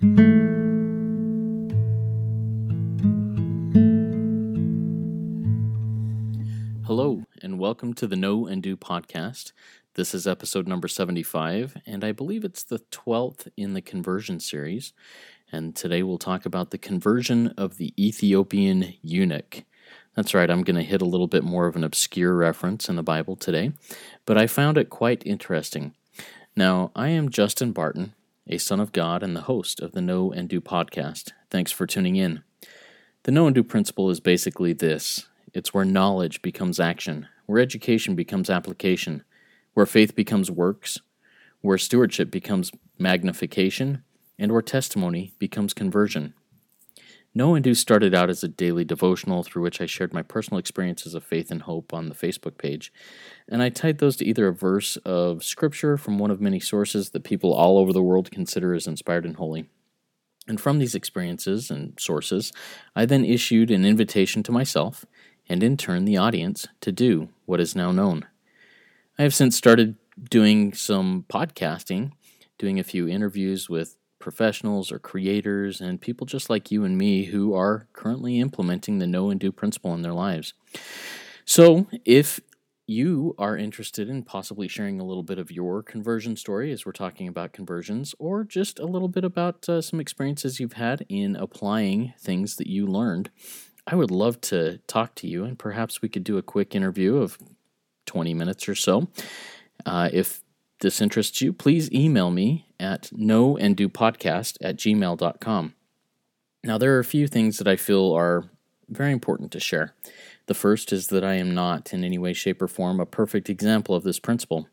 Hello, and welcome to the Know and Do podcast. This is episode number 75, and I believe it's the 12th in the conversion series. And today we'll talk about the conversion of the Ethiopian eunuch. That's right, I'm going to hit a little bit more of an obscure reference in the Bible today, but I found it quite interesting. Now, I am Justin Barton, a son of God and the host of the Know and Do podcast. Thanks for tuning in. The Know and Do principle is basically this it's where knowledge becomes action, where education becomes application, where faith becomes works, where stewardship becomes magnification, and where testimony becomes conversion. Know and Do started out as a daily devotional through which I shared my personal experiences of faith and hope on the Facebook page, and I tied those to either a verse of scripture from one of many sources that people all over the world consider as inspired and holy. And from these experiences and sources, I then issued an invitation to myself and in turn the audience to do what is now known. I have since started doing some podcasting, doing a few interviews with professionals or creators and people just like you and me who are currently implementing the know and do principle in their lives. So, if you are interested in possibly sharing a little bit of your conversion story as we're talking about conversions, or just a little bit about uh, some experiences you've had in applying things that you learned, I would love to talk to you and perhaps we could do a quick interview of 20 minutes or so. Uh, if this interests you, please email me at knowandopodcast at gmail.com. Now, there are a few things that I feel are very important to share. The first is that I am not, in any way, shape, or form, a perfect example of this principle.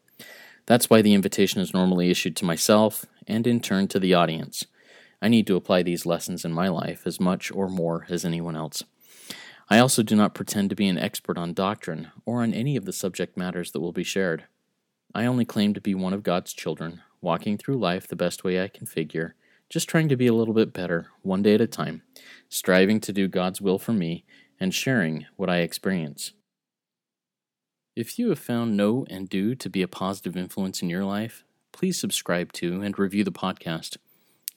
That's why the invitation is normally issued to myself and, in turn, to the audience. I need to apply these lessons in my life as much or more as anyone else. I also do not pretend to be an expert on doctrine or on any of the subject matters that will be shared. I only claim to be one of God's children, walking through life the best way I can figure, just trying to be a little bit better, one day at a time, striving to do God's will for me, and sharing what I experience. If you have found Know and Do to be a positive influence in your life, please subscribe to and review the podcast.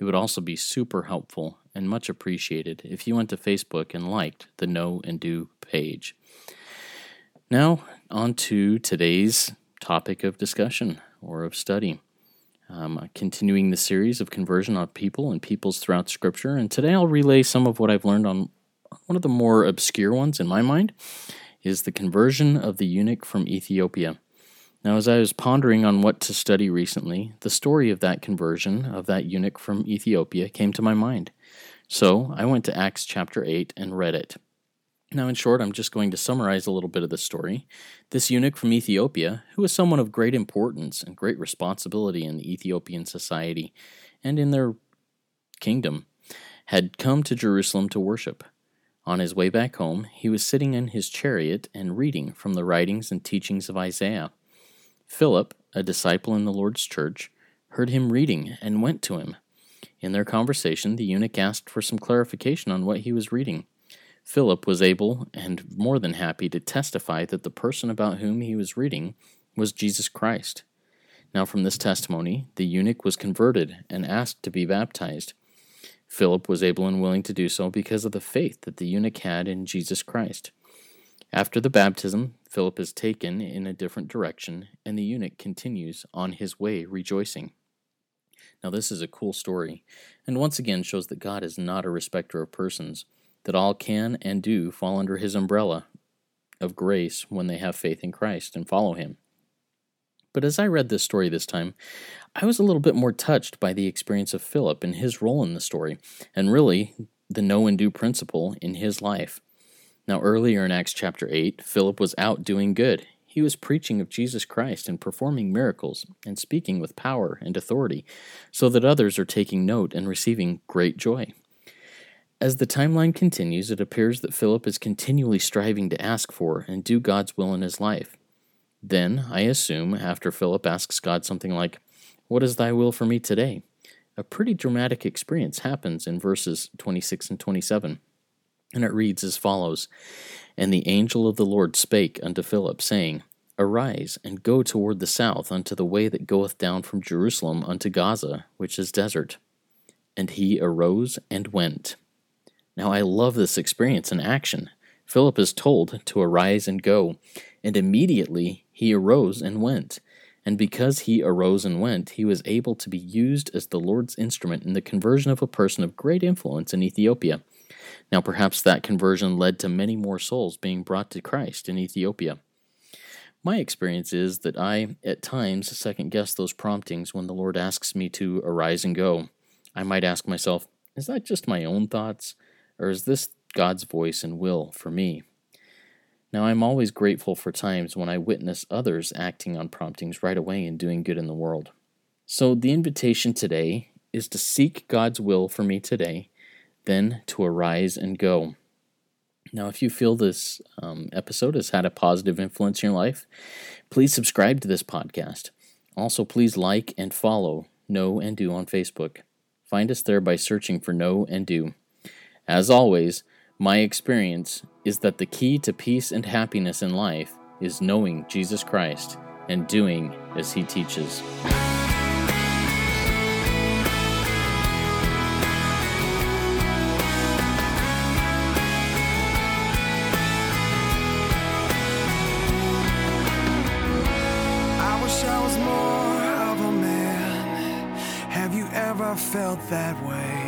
It would also be super helpful and much appreciated if you went to Facebook and liked the Know and Do page. Now, on to today's topic of discussion or of study. Um, continuing the series of conversion on people and peoples throughout Scripture, and today I'll relay some of what I've learned on one of the more obscure ones in my mind is the conversion of the eunuch from Ethiopia. Now, as I was pondering on what to study recently, the story of that conversion of that eunuch from Ethiopia came to my mind. So I went to Acts chapter 8 and read it. Now, in short, I'm just going to summarize a little bit of the story. This eunuch from Ethiopia, who was someone of great importance and great responsibility in the Ethiopian society and in their kingdom, had come to Jerusalem to worship. On his way back home, he was sitting in his chariot and reading from the writings and teachings of Isaiah. Philip, a disciple in the Lord's church, heard him reading and went to him. In their conversation, the eunuch asked for some clarification on what he was reading. Philip was able and more than happy to testify that the person about whom he was reading was Jesus Christ. Now, from this testimony, the eunuch was converted and asked to be baptized. Philip was able and willing to do so because of the faith that the eunuch had in Jesus Christ. After the baptism, Philip is taken in a different direction, and the eunuch continues on his way rejoicing. Now, this is a cool story, and once again shows that God is not a respecter of persons, that all can and do fall under his umbrella of grace when they have faith in Christ and follow him. But as I read this story this time, I was a little bit more touched by the experience of Philip and his role in the story, and really the know and do principle in his life. Now, earlier in Acts chapter 8, Philip was out doing good. He was preaching of Jesus Christ and performing miracles and speaking with power and authority, so that others are taking note and receiving great joy. As the timeline continues, it appears that Philip is continually striving to ask for and do God's will in his life. Then, I assume, after Philip asks God something like, What is thy will for me today? a pretty dramatic experience happens in verses 26 and 27. And it reads as follows And the angel of the Lord spake unto Philip, saying, Arise, and go toward the south unto the way that goeth down from Jerusalem unto Gaza, which is desert. and he arose and went. Now I love this experience in action. Philip is told to arise and go, and immediately he arose and went. And because he arose and went, he was able to be used as the Lord's instrument in the conversion of a person of great influence in Ethiopia. Now, perhaps that conversion led to many more souls being brought to Christ in Ethiopia. My experience is that I, at times, second guess those promptings when the Lord asks me to arise and go. I might ask myself, is that just my own thoughts, or is this God's voice and will for me? Now, I'm always grateful for times when I witness others acting on promptings right away and doing good in the world. So, the invitation today is to seek God's will for me today, then to arise and go. Now, if you feel this um, episode has had a positive influence in your life, please subscribe to this podcast. Also, please like and follow Know and Do on Facebook. Find us there by searching for Know and Do. As always, my experience is that the key to peace and happiness in life is knowing Jesus Christ and doing as he teaches. felt that way.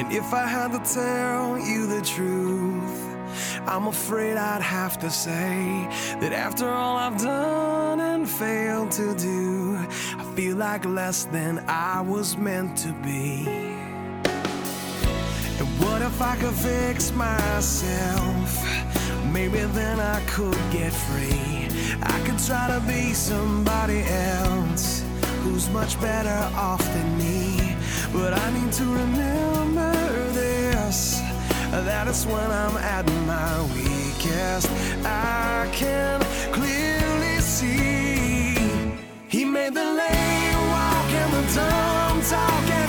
And if I had to tell you the truth, I'm afraid I'd have to say that after all I've done and failed to do, I feel like less than I was meant to be. And what if I could fix myself? Maybe then I could get free. I could try to be somebody else who's much better off than me. But I need to remember that is when I'm at my weakest. I can clearly see He made the lame walk and the dumb talk,